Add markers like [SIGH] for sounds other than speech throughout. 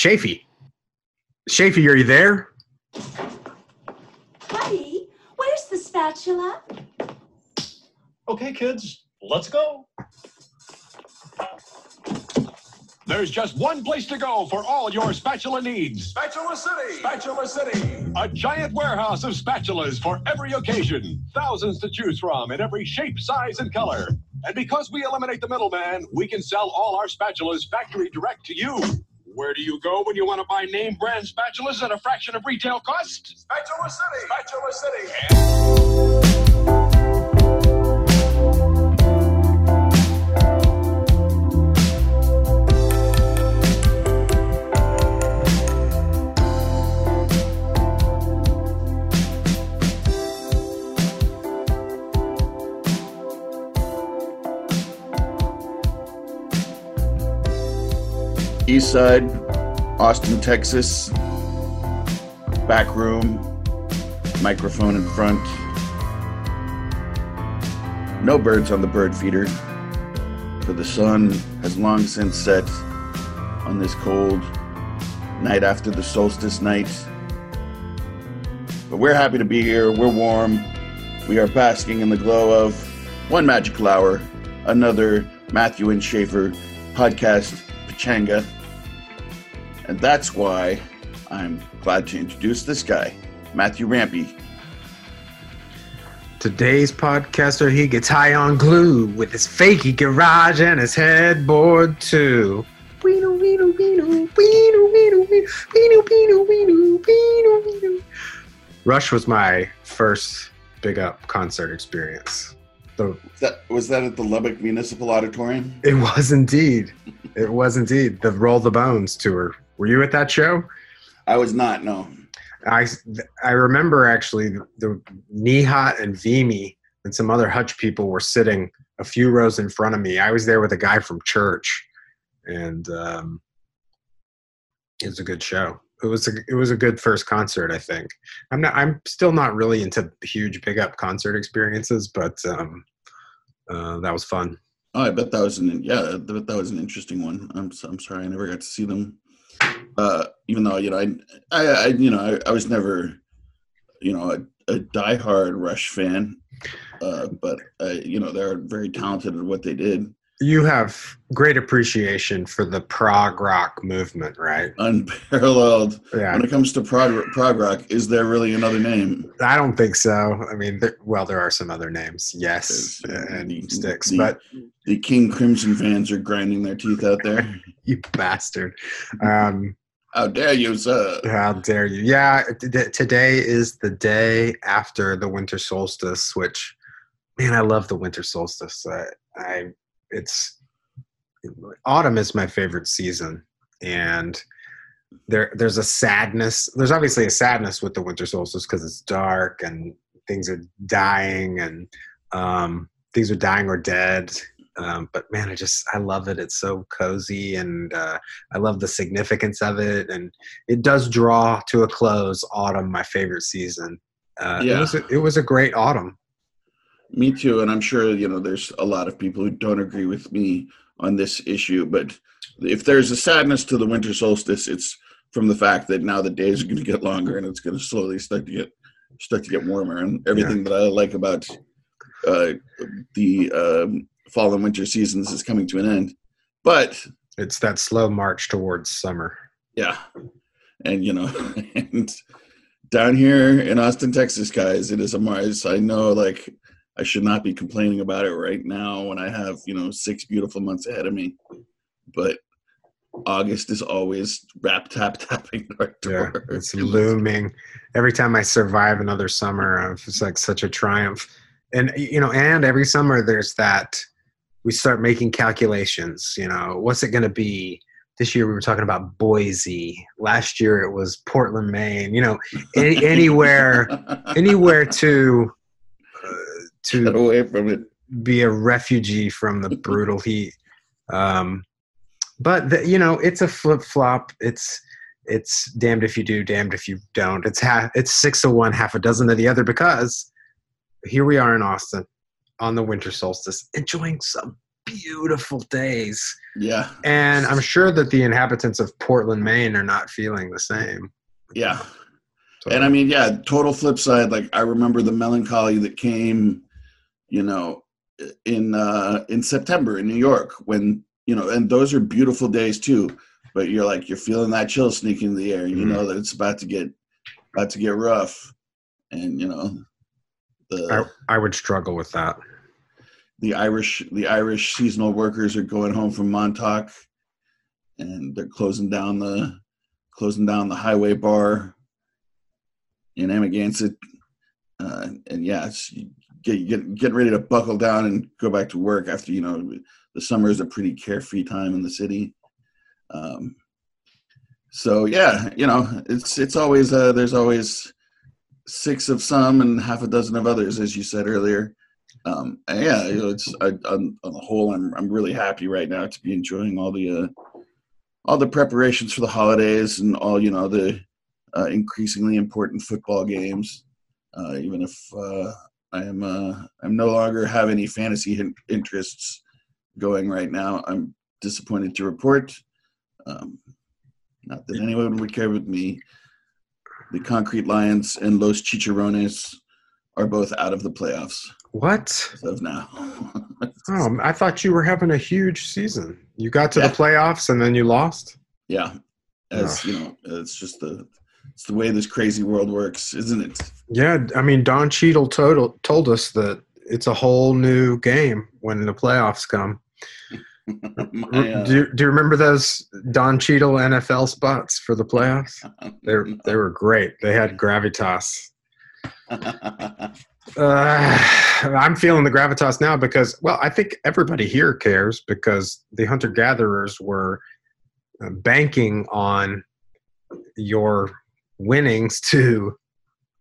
Shafy. Shafy, are you there? Buddy, where's the spatula? Okay, kids, let's go. There's just one place to go for all your spatula needs. Spatula City! Spatula City! A giant warehouse of spatulas for every occasion. Thousands to choose from in every shape, size, and color. And because we eliminate the middleman, we can sell all our spatulas factory direct to you. Where do you go when you want to buy name brand spatulas at a fraction of retail cost? Spatula City! Spatula City! East Side, Austin, Texas. Back room, microphone in front. No birds on the bird feeder, for the sun has long since set on this cold night after the solstice night. But we're happy to be here. We're warm. We are basking in the glow of one magical hour, another Matthew and Schaefer podcast, Pachanga. And that's why I'm glad to introduce this guy, Matthew Rampy. Today's podcaster, he gets high on glue with his fakey garage and his headboard too. Rush was my first big up concert experience. The, that, was that at the Lubbock Municipal Auditorium? It was indeed. it was indeed the Roll the Bones tour were you at that show? I was not, no. I I remember actually the, Nihat and Vimy and some other Hutch people were sitting a few rows in front of me. I was there with a guy from church, and um, it was a good show. It was a it was a good first concert. I think I'm not I'm still not really into huge big up concert experiences, but um, uh, that was fun. Oh, I bet that was an yeah, I bet that was an interesting one. I'm I'm sorry, I never got to see them. Uh, even though you know, I, I, I you know, I, I was never, you know, a, a diehard Rush fan, uh, but uh, you know, they're very talented at what they did. You have great appreciation for the prog rock movement, right? Unparalleled Yeah, when it comes to prog, prog rock. Is there really another name? I don't think so. I mean, there, well, there are some other names, yes, There's, uh, and the- Styx, the- but The King Crimson fans are grinding their teeth out there. [LAUGHS] you bastard. Um, How dare you, sir? how dare you? Yeah, t- t- today is the day after the winter solstice, which, man, I love the winter solstice. I, I it's autumn is my favorite season, and there there's a sadness. There's obviously a sadness with the winter solstice because it's dark and things are dying and um, things are dying or dead. Um, but man, I just I love it. It's so cozy, and uh, I love the significance of it, and it does draw to a close. Autumn, my favorite season. Uh, Yeah. it was a, it was a great autumn. Me too, and I'm sure you know there's a lot of people who don't agree with me on this issue. But if there's a sadness to the winter solstice, it's from the fact that now the days are going to get longer and it's going to slowly start to get start to get warmer. And everything that I like about uh, the um, fall and winter seasons is coming to an end. But It's that slow march towards summer. yeah, and you know, [LAUGHS] and down here in Austin, Texas, guys, it is a Mars. I know, like, I should not be complaining about it right now when I have, you know, six beautiful months ahead of me. But August is always rap tap [LAUGHS] tapping our Yeah, door. it's looming. Every time I survive another summer, it's like such a triumph. And you know, and every summer there's that we start making calculations. You know, what's it going to be? This year we were talking about Boise. Last year it was Portland, Maine. You know, any, anywhere, [LAUGHS] anywhere to uh, Get away from it. be a refugee from the brutal heat. Um, but the, you know, it's a flip flop. It's it's damned if you do, damned if you don't. It's half. It's six of one, half a dozen of the other. Because here we are in Austin on the winter solstice, enjoying some beautiful days, Yeah. and I'm sure that the inhabitants of Portland, Maine, are not feeling the same. Yeah. So- And I mean, yeah, total flip side. Like I remember the melancholy that came, you know, in uh in September in New York when you know, and those are beautiful days too. But you're like you're feeling that chill sneaking in the air. You Mhm. know that it's about to get about to get rough, and you know the I, I would struggle with that. the Irish the Irish seasonal workers are going home from Montauk, and they're closing down the closing down the highway bar in Amagansett. Uh, and yeah, it's get, get getting ready to buckle down and go back to work after you know the summer is a pretty carefree time in the city. Um, so yeah, you know it's it's always uh, there's always six of some and half a dozen of others, as you said earlier. Um yeah it's I, on, the whole i'm i'm really happy right now to be enjoying all the uh all the preparations for the holidays and all you know the uh, increasingly important football games. Uh even if uh i am uh i'm no longer have any fantasy hin- interests going right now i'm disappointed to report um not that anyone would care with me the concrete lions and los chicharrones are both out of the playoffs What? as of now. [LAUGHS] Oh, I thought you were having a huge season. You got to Yeah. the playoffs and then you lost. yeah, as you know, it's just the it's the way this crazy world works, isn't it? Yeah, I mean Don Cheadle told told us that it's a whole new game when the playoffs come. [LAUGHS] My, uh, do, you, do you remember those Don Cheadle NFL spots for the playoffs? [LAUGHS] They were, they were great. They had gravitas. [LAUGHS] Uh, I'm feeling the gravitas now because, well, I think everybody here cares because the hunter gatherers were uh, banking on your winnings to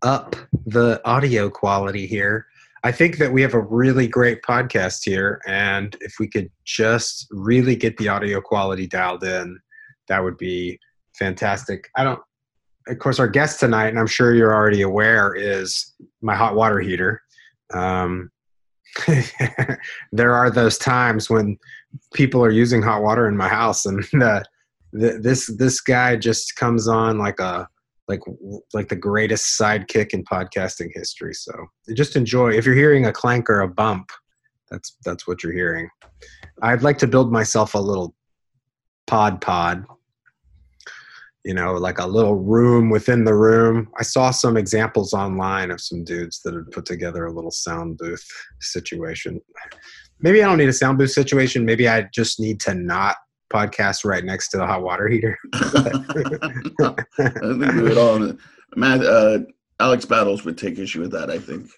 up the audio quality here. I think that we have a really great podcast here, and if we could just really get the audio quality dialed in, that would be fantastic. I don't, of course, our guest tonight, and I'm sure you're already aware, is my hot water heater. Um, [LAUGHS] there are those times when people are using hot water in my house, and [LAUGHS] uh, th- this this guy just comes on like a like like the greatest sidekick in podcasting history. So just enjoy. If you're hearing a clank or a bump, that's that's what you're hearing. I'd like to build myself a little pod pod. You know, like a little room within the room. I saw some examples online of some dudes that had put together a little sound booth situation. Maybe I don't need a sound booth situation. Maybe I just need to not podcast right next to the hot water heater. I think we would all. Matt, uh, Alex Battles would take issue with that. I think.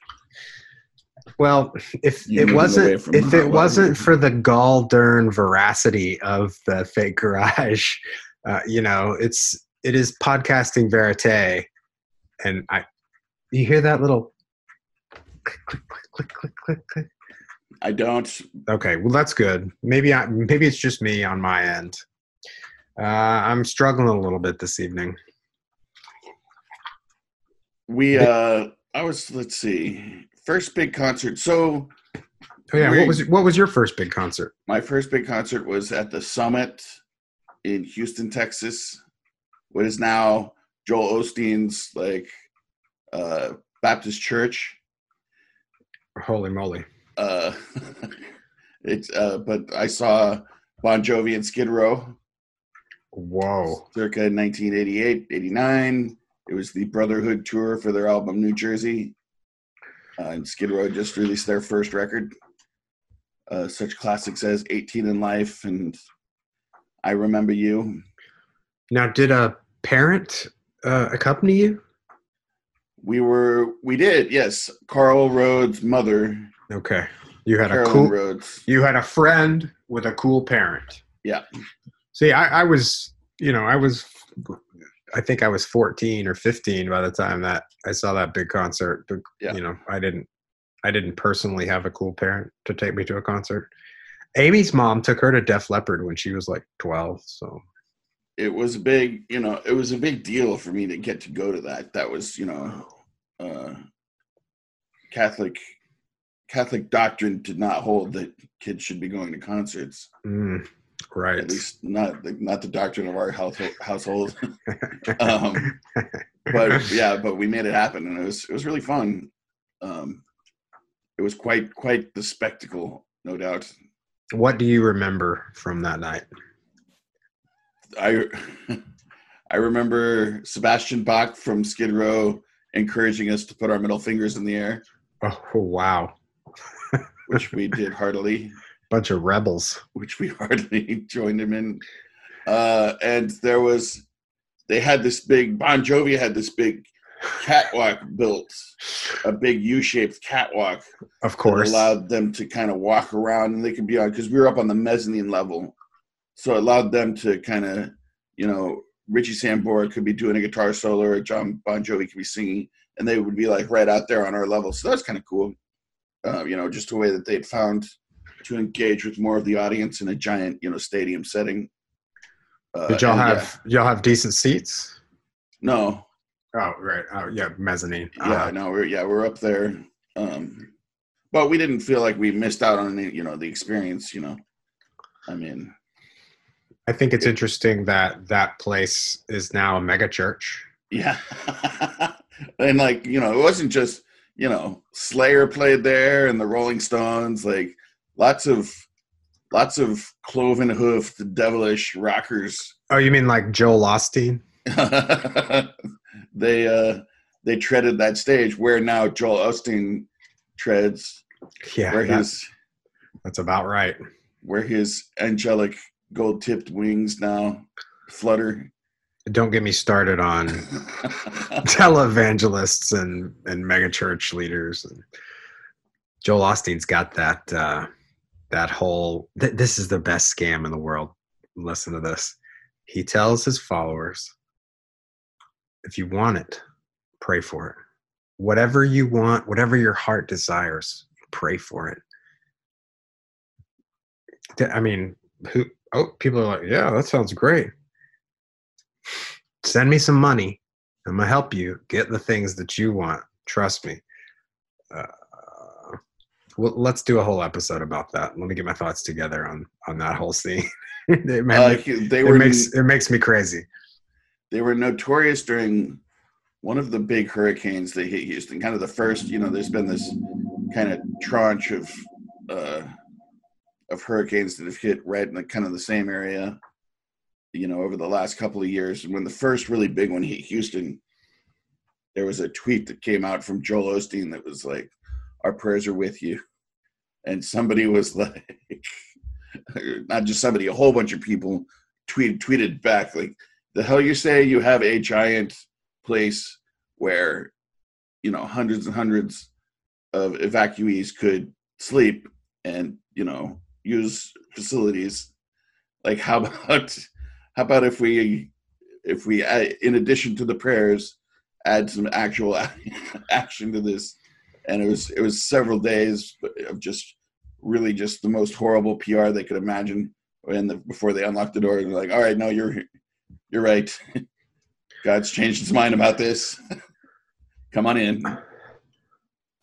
Well, if You it wasn't if it wasn't for the gall darn veracity of the fake garage, [LAUGHS] uh, you know, it's it is podcasting verite, and I, you hear that little click click click click click click click. I don't. Okay, well that's good. Maybe I maybe it's just me on my end. Uh, I'm struggling a little bit this evening. We. uh I was. Let's see. First big concert. So Oh yeah, what was what was your first big concert? my first big concert was at the Summit in Houston, Texas. What is now Joel Osteen's like uh, Baptist church. Holy moly! Uh, [LAUGHS] it's uh, but I saw Bon Jovi and Skid Row Whoa! circa 1988, 89. It was the Brotherhood tour for their album New Jersey. Uh, and Skid Row just released their first record. Uh, such classics as 18 and Life and I remember you. Now, did a parent uh, accompany you? We were we did yes. Carl Rhodes' mother, Okay, you had a cool. Rhodes. You had a friend with a cool parent. Yeah. See, I, I was, you know, I was, I think I was 14 or 15 by the time that I saw that big concert. But, Yeah. You know, I didn't, I didn't personally have a cool parent to take me to a concert. Amy's mom took her to Def Leppard when she was like 12. So It was a big, you know, it was a big deal for me to get to go to that. That was, you know, uh, Catholic Catholic doctrine did not hold that kids should be going to concerts. mm, right. At least not the, not the doctrine of our household. household. [LAUGHS] um, but yeah, but we made it happen, and it was it was really fun. Um, it was quite quite the spectacle, no doubt. what do you remember from that night? I [LAUGHS] I remember Sebastian Bach from Skid Row encouraging us to put our middle fingers in the air, Oh, wow. Which we did heartily, Bunch of rebels. which we [LAUGHS] heartily joined him in. Uh, and there was they had this big Bon Jovi had this big catwalk built, a big U-shaped catwalk Of course. allowed them to kind of walk around and they could be on because we were up on the mezzanine level so it allowed them to kind of you know richie sambora could be doing a guitar solo or john bon jovi could be singing and they would be like right out there on our level so that's kind of cool uh, you know just a way that they'd found to engage with more of the audience in a giant you know stadium setting uh, Did y'all have y'all have decent seats? no Oh, right. Oh, yeah, mezzanine. yeah Uh, no we're yeah we're up there um but we didn't feel like we missed out on any you know the experience you know i mean I think it's interesting that that place is now a mega church. yeah [LAUGHS] and like you know it wasn't just you know slayer played there and the rolling stones like lots of lots of cloven hoofed devilish rockers Oh, you mean like Joel Osteen? [LAUGHS] they uh they treaded that stage where now joel osteen treads Yeah, where that's, his that's about right. where his angelic gold tipped wings now flutter. Don't get me started on [LAUGHS] televangelists and and megachurch leaders. And Joel Osteen's got that uh, that whole. Th- this is the best scam in the world. Listen to this. He tells his followers, "If you want it, pray for it. Whatever you want, whatever your heart desires, pray for it." I mean, who? Oh, people are like, "Yeah, that sounds great." Send me some money. I'm gonna help you get the things that you want. Trust me. Uh, well, let's do a whole episode about that. Let me get my thoughts together on on that whole scene. [LAUGHS] it, Uh, it, he- they it were makes it makes me crazy. they were notorious during one of the big hurricanes that hit Houston. Kind of the first, you know, there's been this kind of tranche of uh, of hurricanes that have hit right in the kind of the same area, you know, over the last couple of years. And when the first really big one hit Houston, there was a tweet that came out from Joel Osteen that was like, "Our prayers are with you," and somebody was [LAUGHS] like, not just somebody, a whole bunch of people tweeted tweeted back like the hell you say you have a giant place where you know hundreds and hundreds of evacuees could sleep and you know use facilities like how [LAUGHS] about how about if we if we in addition to the prayers add some actual [LAUGHS] action to this and it was it was several days of just really just the most horrible pr they could imagine and the, before they unlocked the door they're like all right no you're you're right. [LAUGHS] God's changed his mind about this. [LAUGHS] Come on in.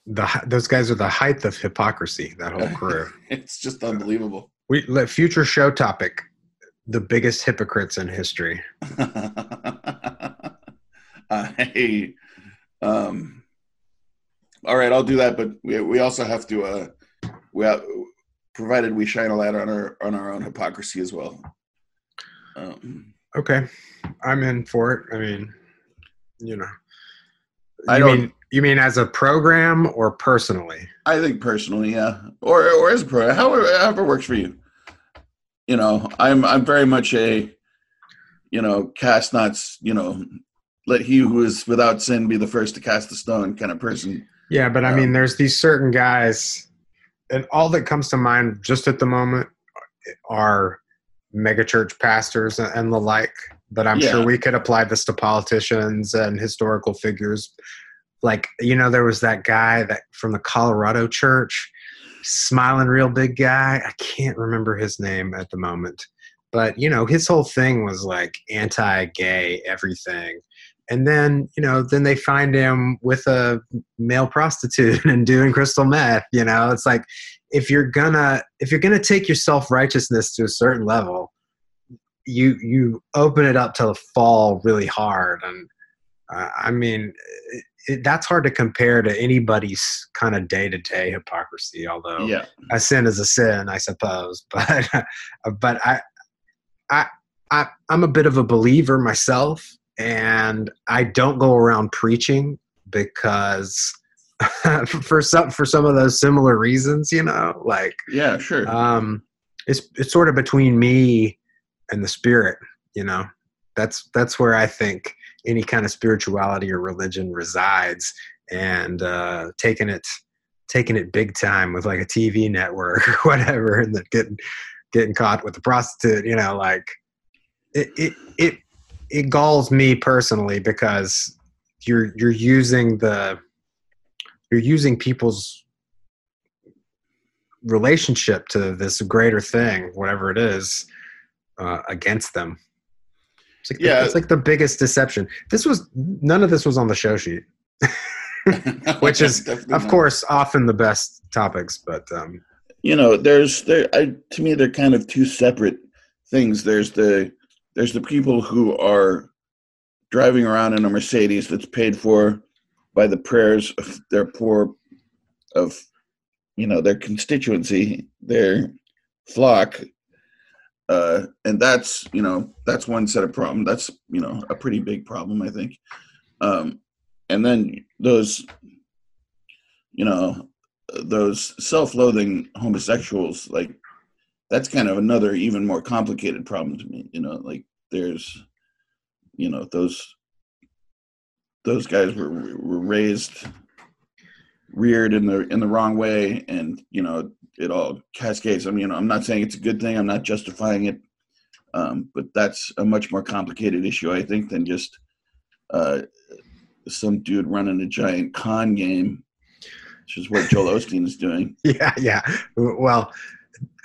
The those guys are the height of hypocrisy. That whole crew. It's just unbelievable. we let future show topic: the biggest hypocrites in history. [LAUGHS] I, um, all right, I'll do that, but we, we also have to, uh, we have, provided we shine a light on our on our own hypocrisy as well. Um, Okay, I'm in for it. I mean, you know, I you don't- mean you mean as a program or personally? I think personally, yeah, or or as a pro, however, however works for you. You know, I'm I'm very much a, you know, cast not, you know, let he who is without sin be the first to cast the stone kind of person. Yeah, but I Um, mean, there's these certain guys, and all that comes to mind just at the moment are megachurch pastors and and the like. But I'm Yeah. sure we could apply this to politicians and historical figures. Like, you know, there was that guy that from the Colorado church, smiling real big guy. I can't remember his name at the moment. But, you know, his whole thing was like anti gay everything. And then, you know, then they find him with a male prostitute [LAUGHS] and doing crystal meth you know it's like if you're gonna if you're gonna take your self-righteousness to a certain level you you open it up to fall really hard and uh, i mean it, that's hard to compare to anybody's kind of day-to-day hypocrisy although Yeah. a sin is a sin, I suppose. [LAUGHS] But but I I I I'm a bit of a believer myself, and I don't go around preaching because [LAUGHS] for some for some of those similar reasons, you know, like Yeah, sure. um, it's it's sort of between me and the spirit, you know. That's that's where I think any kind of spirituality or religion resides, and uh, taking it taking it big time with like a TV network [LAUGHS] or whatever, and then getting getting caught with a prostitute, you know, like it it it it galls me personally because you're you're using the you're using people's relationship to this greater thing, whatever it is, uh, against them. It's like, Yeah. the, it's like the biggest deception. This was none of this was on the show sheet, [LAUGHS] which is, of not. course, often the best topics. But um, you know there's there I, to me they're kind of two separate things there's the there's the people who are driving around in a mercedes that's paid for by the prayers of their poor of you know their constituency their flock uh and that's you know that's one set of problem that's you know a pretty big problem i think. Um and then those you know those self-loathing homosexuals like that's kind of another even more complicated problem to me you know like there's you know those those guys were were raised reared in the in the wrong way and you know it all cascades i mean you know i'm not saying it's a good thing i'm not justifying it um, but that's a much more complicated issue i think than just uh, some dude running a giant con game which is what Joel Osteen is doing. [LAUGHS] yeah, yeah. Well,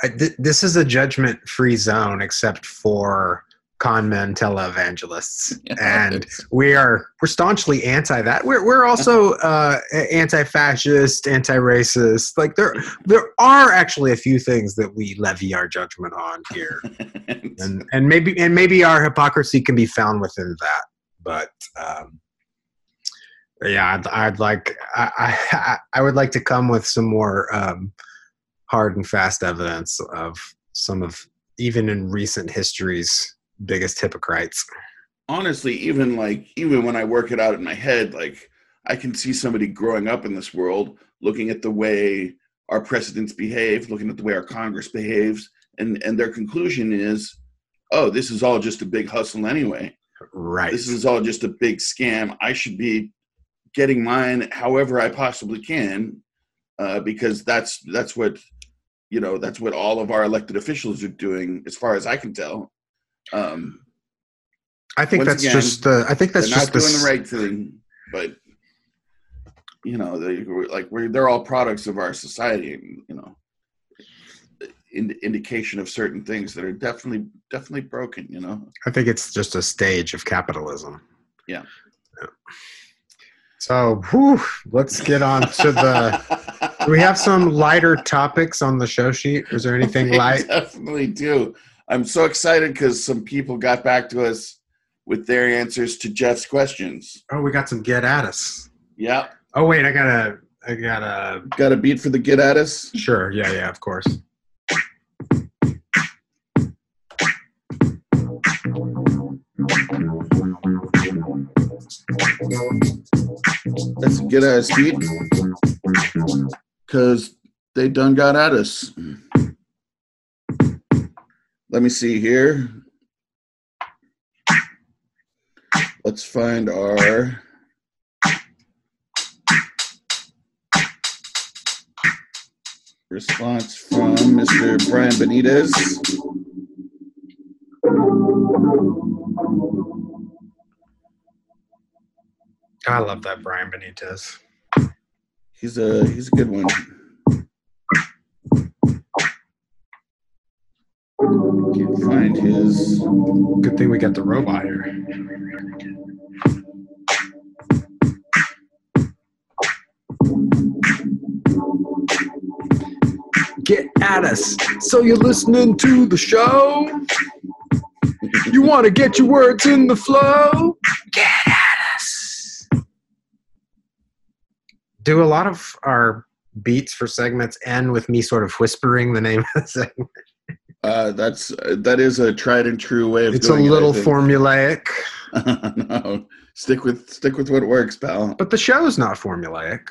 th- this is a judgment-free zone, except for con men televangelists, [LAUGHS] and we are we're staunchly anti that. We're we're also uh, anti-fascist, anti-racist. Like there there are actually a few things that we levy our judgment on here, [LAUGHS] and and maybe and maybe our hypocrisy can be found within that. But um, yeah, I'd, I'd like I, I I would like to come with some more um, hard and fast evidence of some of even in recent history's biggest hypocrites. honestly, even like even when I work it out in my head, like I can see somebody growing up in this world, looking at the way our presidents behave, looking at the way our Congress behaves, and and their conclusion is, oh, this is all just a big hustle anyway. Right. This is all just a big scam. I should be getting mine however I possibly can, uh, because that's that's what you know that's what all of our elected officials are doing, as far as I can tell. Um, I think that's again, just the. I think that's just not the. doing the right thing, but you know, they like we're they're all products of our society, and you know, in, indication of certain things that are definitely definitely broken. You know, I think it's just a stage of capitalism. Yeah. Yeah. So, whew, let's get on to the. [LAUGHS] Do we have some lighter topics on the show sheet? Is there anything light? Definitely do. I'm so excited because some people got back to us with their answers to Jeff's questions. Oh, we got some get at us. Yeah, Oh wait, I gotta, I gotta. got a beat for the get at us. Sure, yeah, yeah, of course. Let's get at us beat because they done got at us. Let me see here. Let's find our. Response from Mr. Brian Benitez. I love that Brian Benitez. He's a he's a good one. Can't find his. Good thing we got the robot here. Get at us. So you're listening to the show? You want to get your words in the flow? Get at us. Do a lot of our beats for segments end with me sort of whispering the name of the segment? Uh, that's that is a tried and true way of It's a little it. Formulaic, [LAUGHS] no, stick with stick with what works, pal. but the show is not formulaic.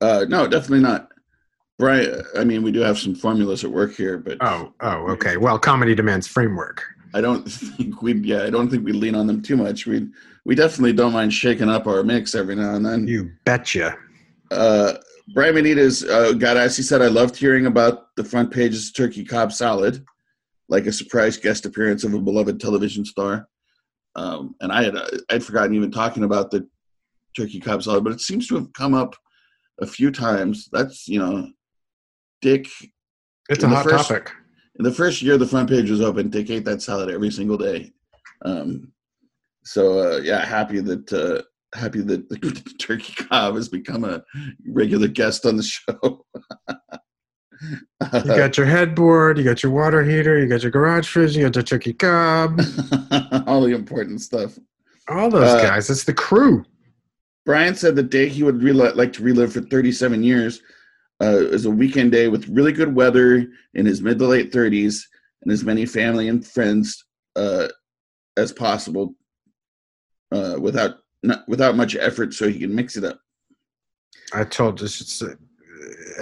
Uh, no, definitely not. Brian, I mean, we do have some formulas at work here, but Oh, oh, okay. Well, comedy demands framework. I don't [LAUGHS] think we. Yeah, I don't think we lean on them too much. We we definitely don't mind shaking up our mix every now and then. You betcha. Uh, Brian Benitez uh, got us. He said, "I loved hearing about the front page's turkey Cobb salad, like a surprise guest appearance of a beloved television star." Um, and I had uh, I'd forgotten even talking about the turkey Cobb salad, but it seems to have come up a few times. That's you know, Dick. It's a hot first- topic. In the first year the front page was open, Dick ate that salad every single day. Um, so uh, yeah, happy that uh, happy that [LAUGHS] the turkey Cobb has become a regular guest on the show. [LAUGHS] You got your headboard, you got your water heater, you got your garage fridge, you got your turkey Cobb. [LAUGHS] all the important stuff. All those Uh, guys. It's the crew. Brian said the day he would rel- like to relive for 37 years uh, is a weekend day with really good weather in his mid to late 30s and as many family and friends uh, as possible uh, without not, without much effort so he can mix it up. I told you. it's-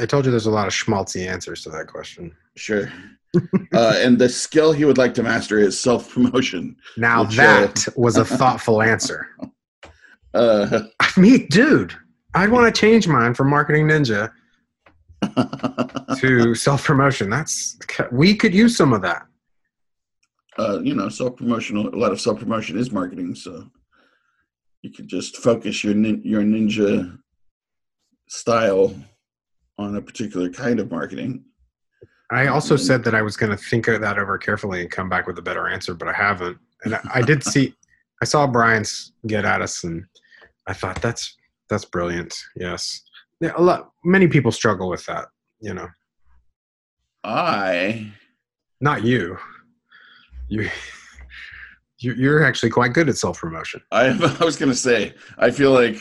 I told you there's a lot of schmaltzy answers to that question. Sure. [LAUGHS] uh, and the skill he would like to master is self promotion. Now Which, uh, that was a thoughtful answer. [LAUGHS] Uh, [LAUGHS] Me, dude. I'd want to change mine from marketing ninja to self promotion. That's we could use some of that. uh, you know, self promotion. A lot of self promotion is marketing, so you could just focus your nin- your ninja style on a particular kind of marketing. I also Mhm. said that I was going to think of that over carefully and come back with a better answer, but I haven't. And I, I did see, I saw Brian's get at us, and I thought that's that's brilliant. Yes, yeah, a lot. Many people struggle with that. You know, I not. You, you you're actually quite good at self promotion. I, [LAUGHS] I was gonna say I feel like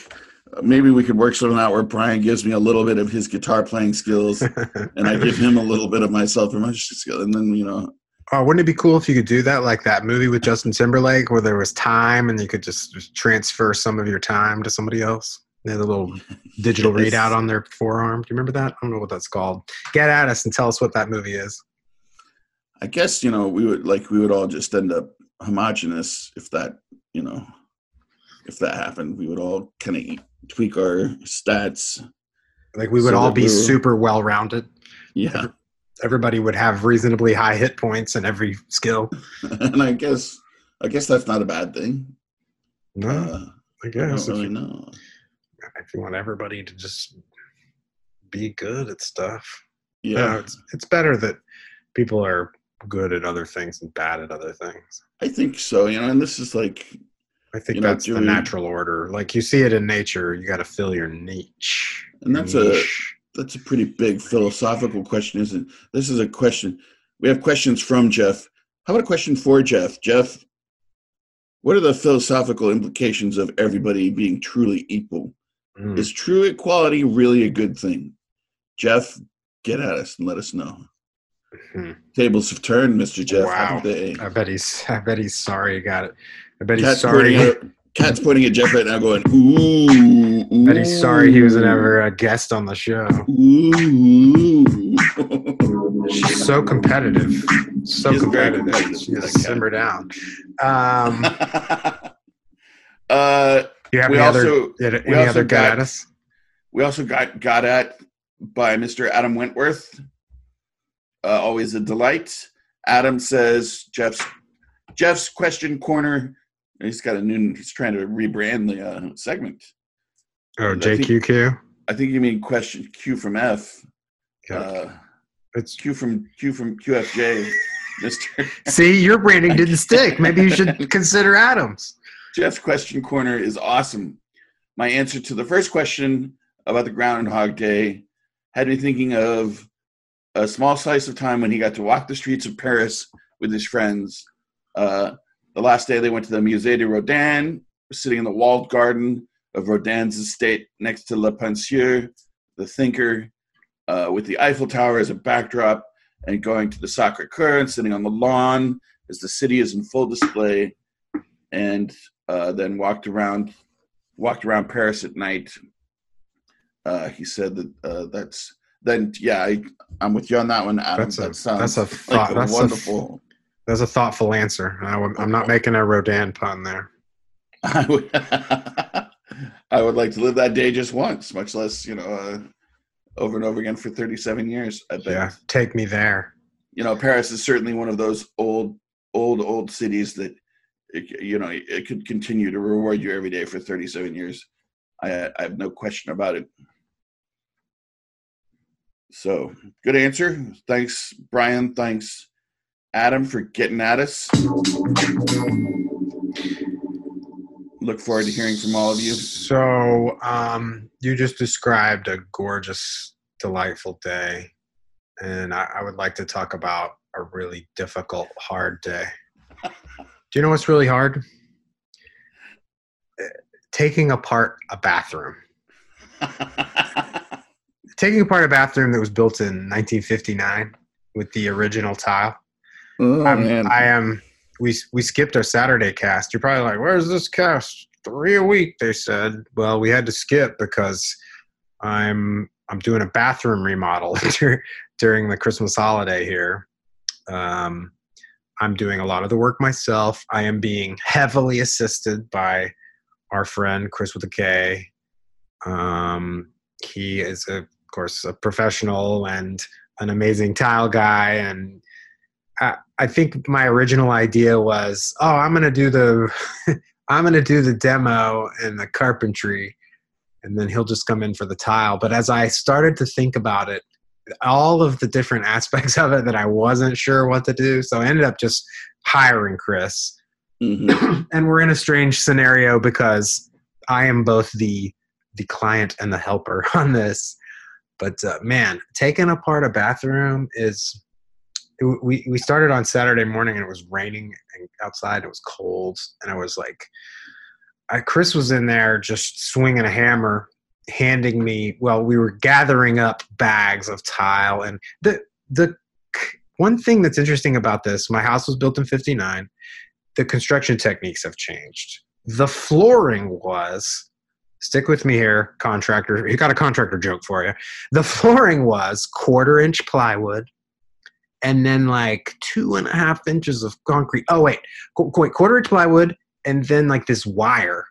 maybe we could work something out where Brian gives me a little bit of his guitar playing skills [LAUGHS] and I give him a little bit of my self promotion skill, and then you know Oh, wouldn't it be cool if you could do that, like that movie with Justin Timberlake, where there was time and you could just, just transfer some of your time to somebody else? They had a little [LAUGHS] digital Yes. readout on their forearm. Do you remember that? I don't know what that's called. Get at us and tell us what that movie is. I guess you know we would like we would all just end up homogenous if that you know if that happened. We would all kind of tweak our stats. Like we would So all be we were- super well rounded. Yeah, Everybody would have reasonably high hit points in every skill. [LAUGHS] and I guess I guess that's not a bad thing. No, Uh, I I guess don't if really you, know. if you want everybody to just be good at stuff. Yeah, No, it's it's better that people are good at other things and bad at other things. I think so. You know, and this is like I think You know, that's the natural order. Like you see it in nature, you got to fill your niche. And that's a that's a pretty big philosophical question, isn't? it? This is a question. We have questions from Jeff. How about a question for Jeff? Jeff, what are the philosophical implications of everybody being truly equal? Mm. Is true equality really a good thing? Jeff, get at us and let us know. Mhm. Tables have turned, Mr. Jeff. Wow. they? I bet he's. I bet he's sorry. He got it. I bet he's Cat's sorry. pointing, at, Cat's pointing at Jeff right now, going, "Ooh." I bet he's sorry he was ooh, never a guest on the show. Ooh. She's so competitive. So She competitive. competitive, She just that simmer down. Um, [LAUGHS] uh, you have We any other, also- any we also other good got- at us? we also got got at by Mr. Adam Wentworth. Uh, always a delight. Adam says Jeff's Jeff's question corner. He's got a new. He's trying to rebrand the uh, segment. Oh, I think- JQQ. I think you mean question Q from F. Yeah. Uh, It's Q from Q from QFJ. [LAUGHS] Mister see, your branding didn't stick. Maybe you should [LAUGHS] consider Adams. Jeff's question corner is awesome. My answer to the first question about the Groundhog Day had me thinking of a small slice of time when he got to walk the streets of Paris with his friends. Uh, the last day they went to the Musée de Rodin, sitting in the walled garden of Rodin's estate next to Le Penseur, the thinker, uh, with the Eiffel Tower as a backdrop, and going to the Sacre Coeur and sitting on the lawn as the city is in full display, and uh, then walked around walked around Paris at night. Uh, he said that uh, that's then yeah I, I'm with you on that one, Adam. That's a- that sounds that's a like a that's a wonderful. That's a thoughtful answer. I, am not making a Rodin pun there. [LAUGHS] I would, [LAUGHS] I would like to live that day just once, much less you know uh, over and over again for 37 years. I bet. Yeah, take me there. You know, Paris is certainly one of those old, old, old cities that it, you know it could continue to reward you every day for 37 years. I, I have no question about it. So, good answer. Thanks, Brian. Thanks, Adam, for getting at us. Look forward to hearing from all of you. So, um, you just described a gorgeous, delightful day, and I, I would like to talk about a really difficult, hard day. Do you know what's really hard? Eh, Taking apart a bathroom. Taking apart a bathroom that was built in 1959 with the original tile. oh, I'm, man. I am. We we skipped our Saturday cast. You're probably like, "Where's this cast? Three a week?" They said. Well, we had to skip because I'm I'm doing a bathroom remodel [LAUGHS] during the Christmas holiday here. Um, I'm doing a lot of the work myself. I am being heavily assisted by our friend Chris with a K. Um, he is, of course, a professional and an amazing tile guy, and I, I think my original idea was, oh, I'm gonna do the, [LAUGHS] I'm gonna do the demo and the carpentry, and then he'll just come in for the tile. But as I started to think about it, all of the different [LAUGHS] aspects of it that I wasn't sure what to do, so I ended up just hiring Chris Mhm. [CLEARS THROAT] and we're in a strange scenario because I am both the the client and the helper [LAUGHS] on this. But uh, man, taking apart a bathroom is. it- We we started on Saturday morning and it was raining and outside. It was cold and I was like, I, Chris was in there just swinging a hammer, handing me. Well, we were gathering up bags of tile and the the one thing that's interesting about this. My house was built in '59 the construction techniques have changed. The flooring was, stick with me here, contractor. You got a contractor joke for you. The flooring was quarter inch plywood and then like two and a half inches of concrete. Oh, wait, qu- wait, quarter inch plywood and then like this wire,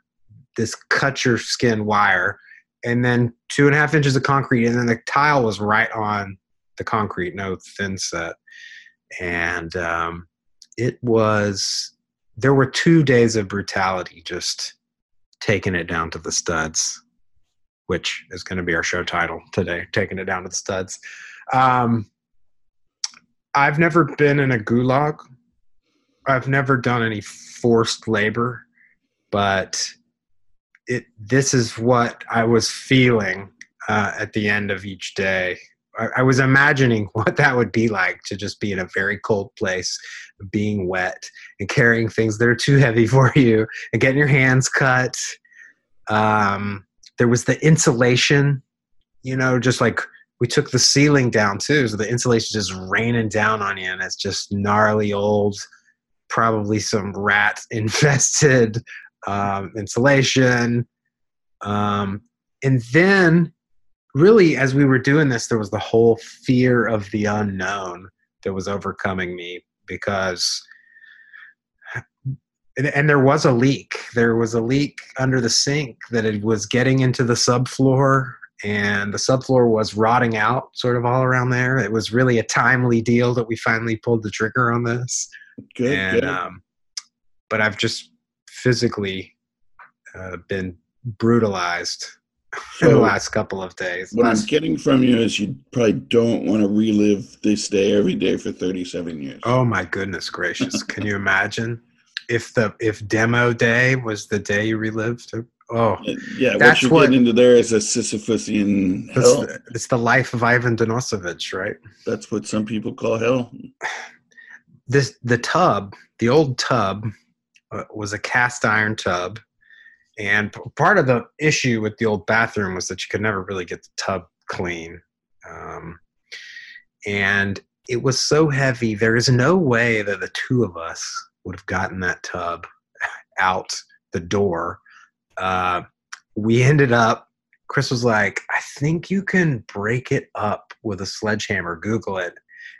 this cut your skin wire, and then two and a half inches of concrete. And then the tile was right on the concrete, no thin set. And, um, it was there were two days of brutality just taking it down to the studs which is going to be our show title today taking it down to the studs. Um, i've never been in a gulag. I've never done any forced labor but it this is what i was feeling uh, at the end of each day I, was imagining [LAUGHS] what that would be like to just be in a very cold place being wet and carrying things that are too heavy [LAUGHS] for you and getting your hands cut. Um, there was the insulation, you know, just like we took the ceiling down too. So the insulation is just raining down on you and it's just gnarly old, probably some rat [LAUGHS] infested um, insulation. Um, and then really as we were doing this, there was the whole fear of the unknown that was overcoming me because and, there was a leak. There was a leak under the sink that it was getting into the subfloor and the subfloor was rotting out sort of all around there. It was really a timely deal that we finally pulled the trigger on this. Good. and good. um but I've just physically uh, been brutalized in the last couple of days. what I'm getting from you is you probably don't want to relive this day every day for 37 years. Oh my goodness gracious! Can you imagine if the if demo day was the day you relived? Oh, yeah, what That's you're what- getting into there is a Sisyphusian it's, hell. the- it's the life of Ivan Denisovich, right? That's what some people call hell. This the tub, the old tub, uh, was a cast iron tub, and part of the issue with the old bathroom was that you could never really get the tub clean, um, and it was so heavy. There is no way that the two of us would have gotten that tub out the door. Uh, we ended up. Chris was like, "I think you can break it up with a sledgehammer. Google it."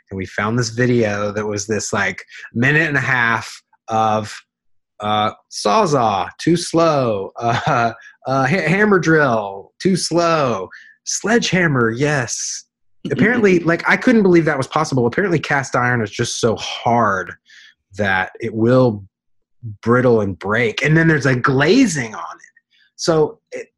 And we found this video that was this like minute and a half of uh, sawzall too slow, uh, uh, hammer drill too slow, sledgehammer yes. Apparently, [LAUGHS] like I couldn't believe that was possible. Apparently, cast iron is just so hard that it will brittle and break, and then there's a glazing on it. So it,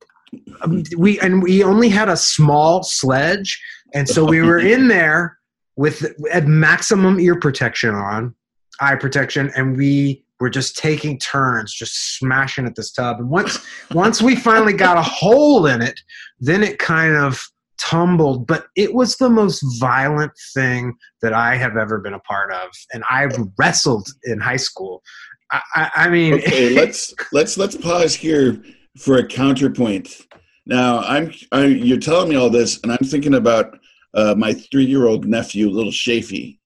um, we and we only had a small sledge, and so we were in [LAUGHS] there with at maximum ear protection on, eye protection, and we were just taking turns, just smashing at this tub. And once once we finally got a hole in it, then it kind of tumbled. But it was the most violent thing that I have ever been a part of, and I've wrestled in high school. I, I, I mean, okay, [LAUGHS] let's let's let's pause here for a counterpoint. Now, I'm I, you're telling me all this, and I'm thinking about uh, my three-year-old nephew, little Shafy.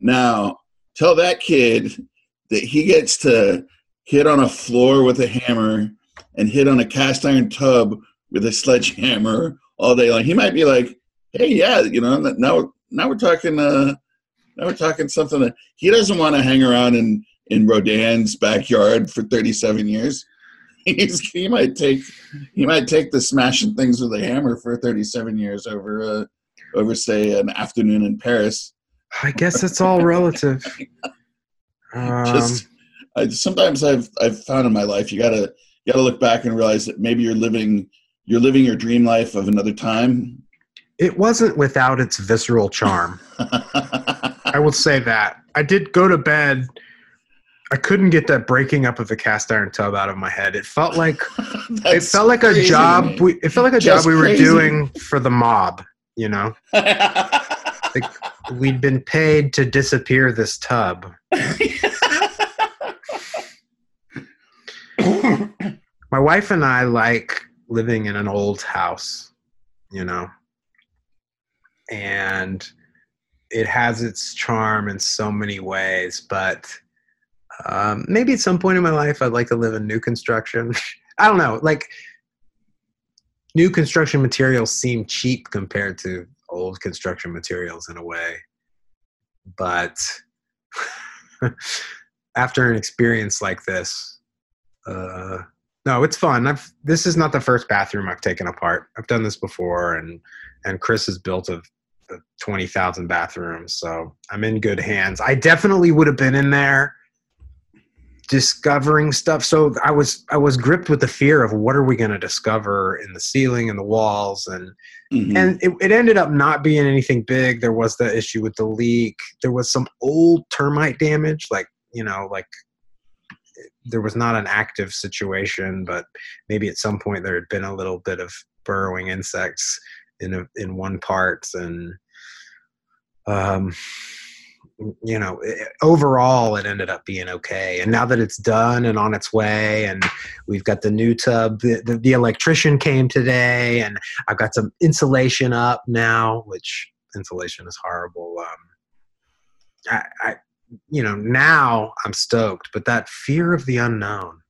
Now, tell that kid that he gets to hit on a floor with a hammer and hit on a cast iron tub with a sledgehammer all day long. He might be like, "Hey, yeah, you know, now now we're talking. Uh, now we're talking something that he doesn't want to hang around in in Rodin's backyard for 37 years. [LAUGHS] He's, he might take he might take the smashing things with a hammer for 37 years over uh, over say an afternoon in Paris. I guess it's all relative. [LAUGHS] [LAUGHS] Um, Just I, sometimes I've I've found in my life you gotta you gotta look back and realize that maybe you're living you're living your dream life of another time. it wasn't without its visceral charm. [LAUGHS] I will say that. I did go to bed. I couldn't get that breaking up of the cast iron tub out of my head. It felt like [LAUGHS] it felt like a crazy job. We, it felt like a Just job we were doing for the mob. You know, we'd been paid to disappear this tub. My wife and I like living in an old house, you know, and it has its charm in so many ways. But um, maybe at some point in my life, I'd like to live in new construction. [LAUGHS] I don't know, like new construction materials seem cheap compared to old construction materials in a way. But [LAUGHS] after an experience like this, uh, no, it's fun. I've this is not the first bathroom I've taken apart. I've done this before, and and Chris has built a, a twenty thousand bathrooms, so I'm in good hands. I definitely would have been in there discovering stuff. So I was I was gripped with the fear of what are we going to discover in the ceiling and the walls, and Mhm. and it, it ended up not being anything big. There was the issue with the leak. There was some old termite damage, like you know, like there was not an active situation, but maybe at some point there had been a little bit of burrowing insects in a, in one part, and um, you know, it, overall it ended up being okay. And now that it's done and on its way, and we've got the new tub, the, the, the electrician came today, and I've got some insulation up now, which insulation is horrible. Um, I, I, you know, now I'm stoked, but that fear of the unknown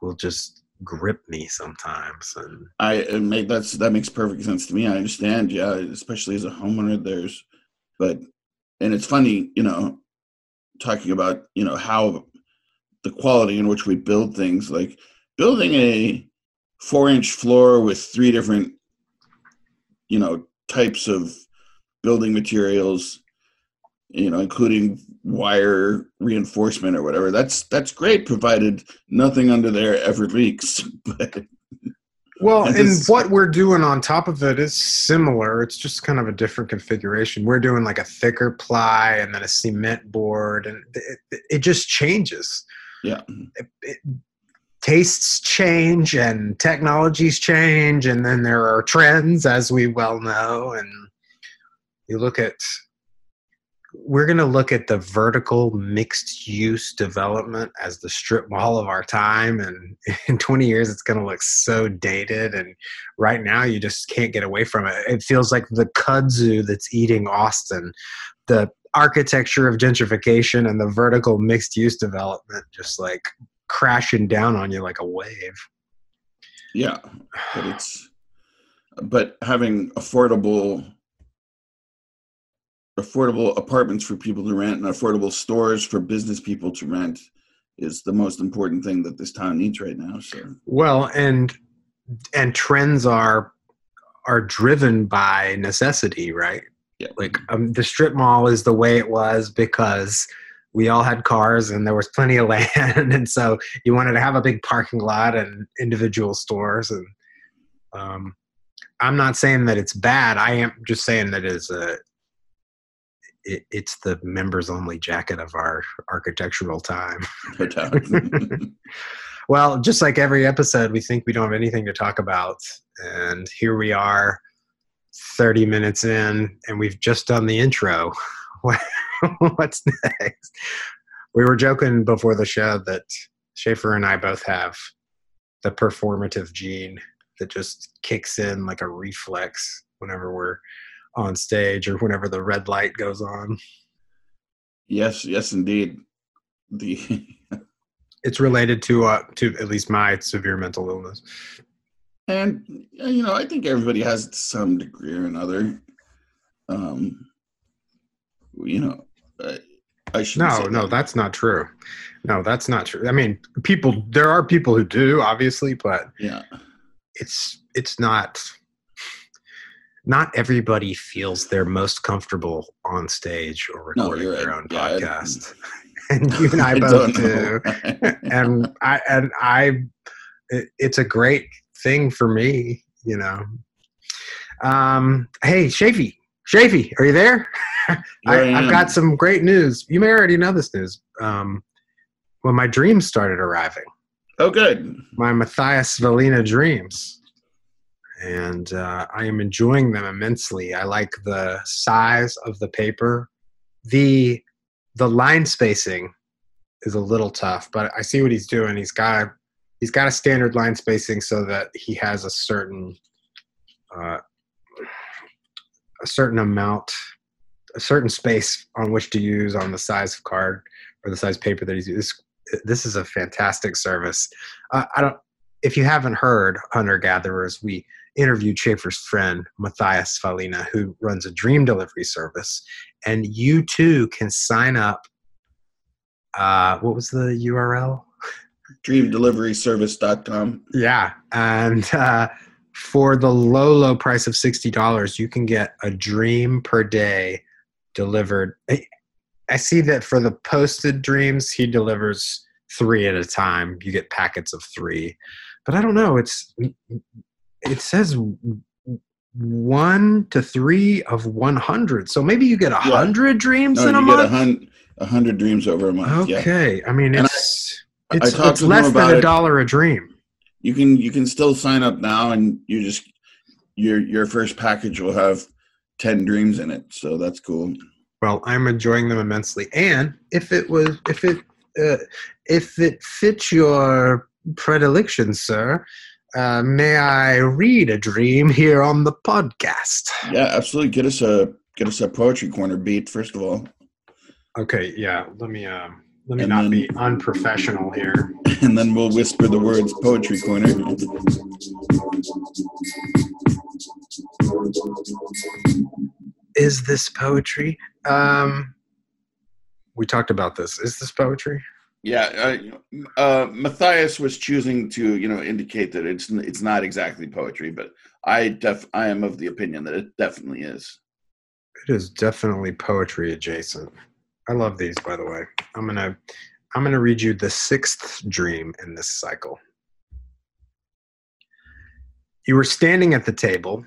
will just grip me sometimes. And I make that's that makes perfect sense to me. I understand, yeah, especially as a homeowner. There's, but and it's funny, you know, talking about you know how the quality in which we build things, like building a four inch floor with three different, you know, types of building materials, you know, including wire reinforcement or whatever. That's that's great, provided nothing under there ever leaks. [LAUGHS] But Well, And and what we're doing on top of it is similar. It's just kind of a different configuration. We're doing like a thicker ply and then a cement board, and it, it, it just changes. yeah, It, it, tastes change and technologies change, and then there are trends, as we well know. And you look at, we're going to look at the vertical mixed use development as the strip mall of our time. And [LAUGHS] in 20 years, it's going to look so dated. And right now, you just can't get away from it. It feels like the kudzu that's eating Austin. The architecture of gentrification and the vertical mixed use development just like crashing down on you like a wave. yeah. But it's but having affordable affordable apartments for people to rent and affordable stores for business people to rent is the most important thing that this town needs right now. So Well, and and trends are are driven by necessity, right? yeah, Like um, the strip mall is the way it was because we all had cars and there was plenty of [LAUGHS] land, and so you wanted to have a big parking lot and individual stores. And um, I'm not saying that it's bad. I am just saying that it's a it, it's the members only jacket of our architectural time. [LAUGHS] Well, just like every episode, we think we don't have anything to talk about. And here we are, 30 minutes in, and we've just done the intro. [LAUGHS] What's next? We were joking before the show that Schaefer and I both have the performative gene that just kicks in like a reflex whenever we're on stage or whenever the red light goes on. yes, yes, indeed. The [LAUGHS] It's related to uh, to at least my severe mental illness. and you know, I think everybody has to some degree or another. Um, you know, I, I should No, no, that's not true. No, that's not true. I mean, people there are people who do, obviously, but yeah, it's it's not not everybody feels they're most comfortable on stage or recording you're their right. own Yeah, podcast. [LAUGHS] and you and I, [LAUGHS] both don't do. [LAUGHS] and I and I it, it's a great thing for me, you know. Um hey, Shafy, Shafy, are you there? I, I I've got some great news. You may already know this news. Um, when my dreams started arriving, oh, good. my Matthias Valina dreams, and uh, I am enjoying them immensely. I like the size of the paper. the The line spacing is a little tough, but I see what he's doing. He's got he's got a standard line spacing so that he has a certain uh, a certain amount a certain space on which to use on the size of card or the size paper that he's using. This, this is a fantastic service. Uh, I don't. If you haven't heard Hunter Gatherers, we interviewed Schaefer's friend Matthias Falina, who runs a dream delivery service, and you too can sign up. Uh, what was the URL? DreamDeliveryService.com. Yeah, and uh, for the low, low price of sixty dollars, you can get a dream per day delivered. I, I see that for the posted dreams, he delivers three at a time. You get packets of three, but I don't know. It's it says one to three of one hundred, so maybe you get a Yeah. hundred dreams No, in a you get a month. hun- a hundred dreams over a month. Yeah. Okay, I mean And I- it's I it's, talked it's to them less than a dollar a dream. You can you can still sign up now, and you just your your first package will have ten dreams in it. So that's cool. Well, I'm enjoying them immensely, and if it was, if it, uh, if it fits your predilection, sir, uh, may I read a dream here on the podcast? Yeah, absolutely. Get us a get us a poetry corner beat first of all, Okay, yeah. Let me, um, let me And not then- be unprofessional here. [LAUGHS] and then we'll whisper the words poetry corner. Is this poetry? Um, we talked about this. Is this poetry? Yeah, uh, uh, Matthias was choosing to, you know, indicate that it's it's not exactly poetry, but I def I am of the opinion that it definitely is. It is definitely poetry adjacent. I love these, by the way. I'm gonna I'm gonna read you the sixth dream in this cycle. You were standing at the table,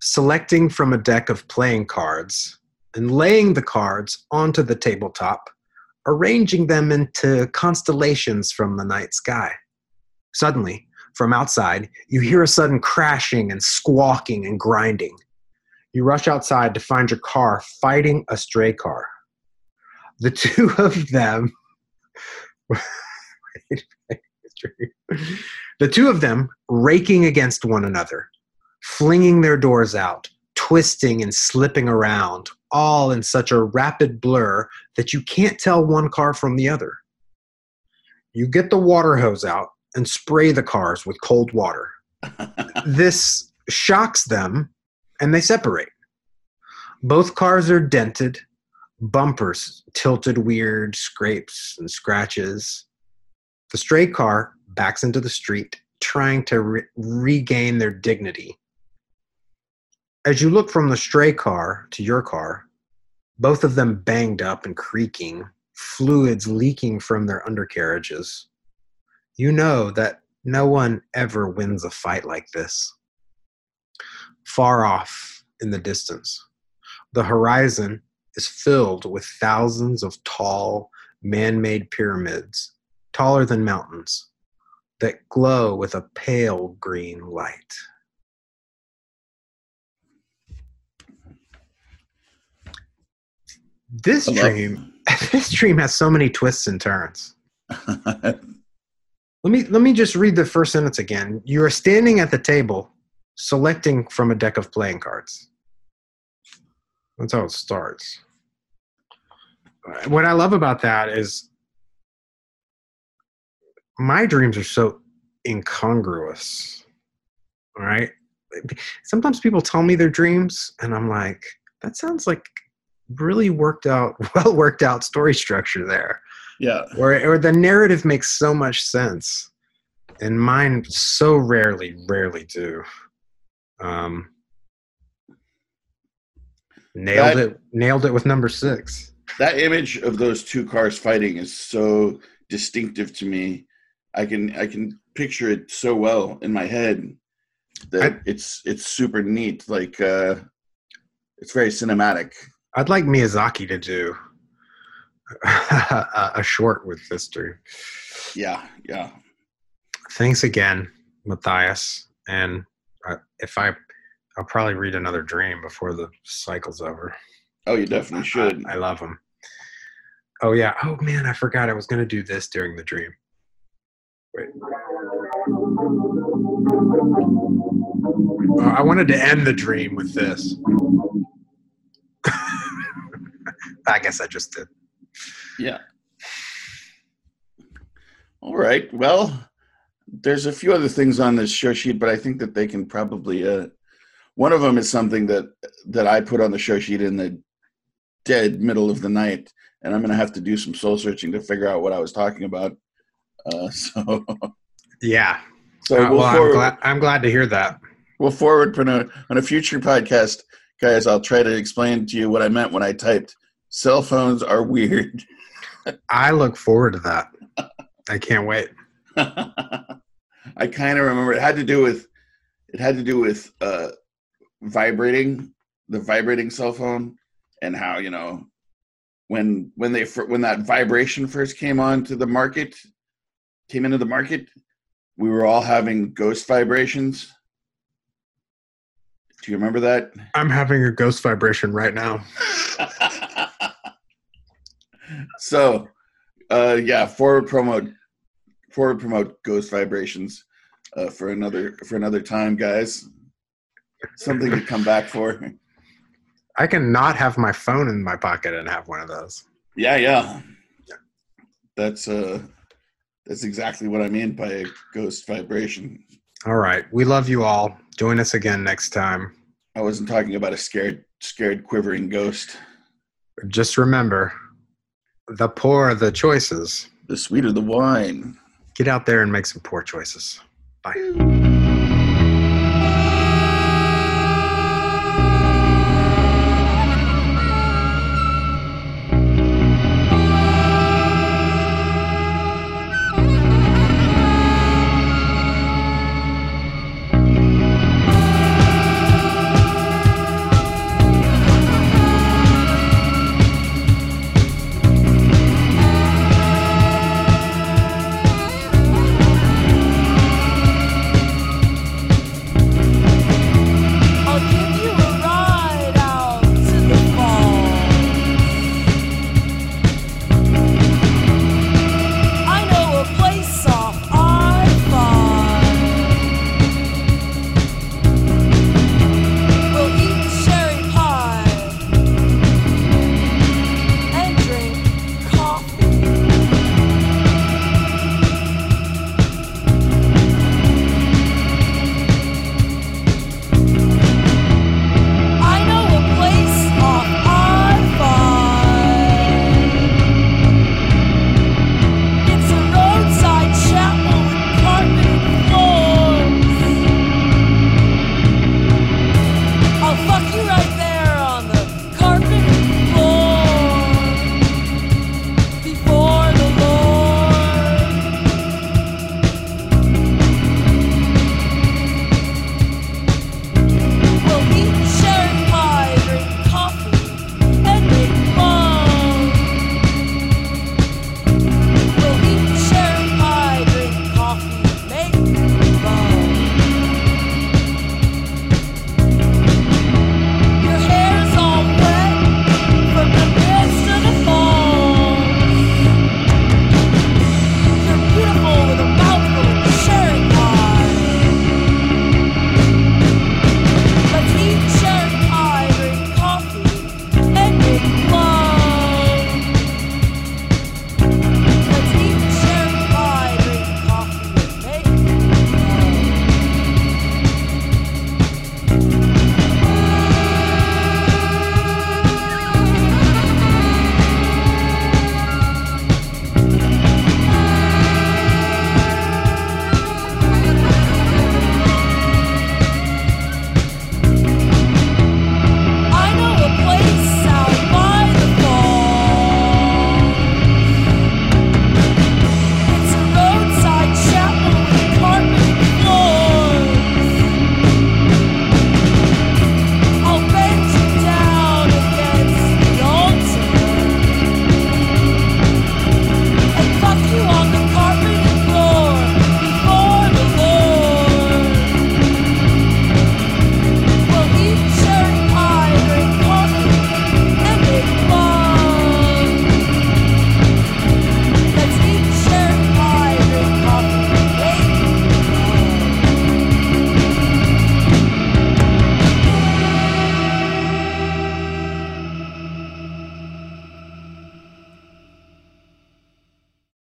selecting from a deck of playing cards and laying the cards onto the tabletop, arranging them into constellations from the night sky. Suddenly, from outside, you hear a sudden crashing and squawking and grinding. You rush outside to find your car fighting a stray car. The [LAUGHS] two of them. [LAUGHS] the two of them raking against one another, flinging their doors out, twisting and slipping around, all in such a rapid blur that you can't tell one car from the other. You get the water hose out and spray the cars with cold water. [LAUGHS] this shocks them and they separate. Both cars are dented, bumpers tilted weird, scrapes and scratches. The stray car backs into the street, trying to re- regain their dignity. As you look from the stray car to your car, both of them banged up and creaking, fluids leaking from their undercarriages, you know that no one ever wins a fight like this. Far off in the distance, the horizon is filled with thousands of tall, man made pyramids, taller than mountains, that glow with a pale green light. This love- dream, [LAUGHS] this dream has so many twists and turns. [LAUGHS] Let me let me just read the first sentence again. You are standing at the table, selecting from a deck of playing cards. That's how it starts. What I love about that is my dreams are so incongruous. All right. Sometimes people tell me their dreams, and I'm like, that sounds like really worked out, [LAUGHS] well worked out story structure there yeah, or or the narrative makes so much sense and mine so rarely rarely do um nailed That- it nailed it with number six that image of those two cars fighting is so distinctive to me. I can I can picture it so well in my head that I- it's it's super neat. Like uh, it's very cinematic. I'd like miyazaki to do [LAUGHS] a, short with this dream Yeah, yeah. thanks again matthias and uh, if i i'll probably read another dream before the cycle's over Oh, you definitely should. I, I love them. Oh yeah. Oh man, I forgot I was gonna do this during the dream. Wait. Uh, I wanted to end the dream with this. [LAUGHS] I guess I just did. Yeah. All right. Well, there's a few other things on this show sheet, but I think that they can probably. Uh, one of them is something that that I put on the show sheet in the dead middle of the night, and I'm going to have to do some soul searching to figure out what I was talking about. Uh, [LAUGHS] so, Yeah. so Uh, we'll, well, I'm glad, I'm glad to hear that. we'll forward on a, on a future podcast, guys. I'll try to explain to you what I meant when I typed cell phones are weird. [LAUGHS] I look forward to that. I can't wait. [LAUGHS] I kind of remember it had to do with it had to do with uh, vibrating the vibrating cell phone and how you know when when they when that vibration first came on to the market came into the market we were all having ghost vibrations do you remember that I'm having a ghost vibration right now. [LAUGHS] so uh yeah forward promote forward promote ghost vibrations uh, for another for another time guys something to come back for [LAUGHS] I can not have my phone in my pocket and have one of those. yeah yeah that's uh that's exactly what i mean by a ghost vibration All right. We love you all. Join us again next time. i wasn't talking about a scared scared quivering ghost Just remember, the poorer the choices. The sweeter the wine. Get out there and make some poor choices. Bye.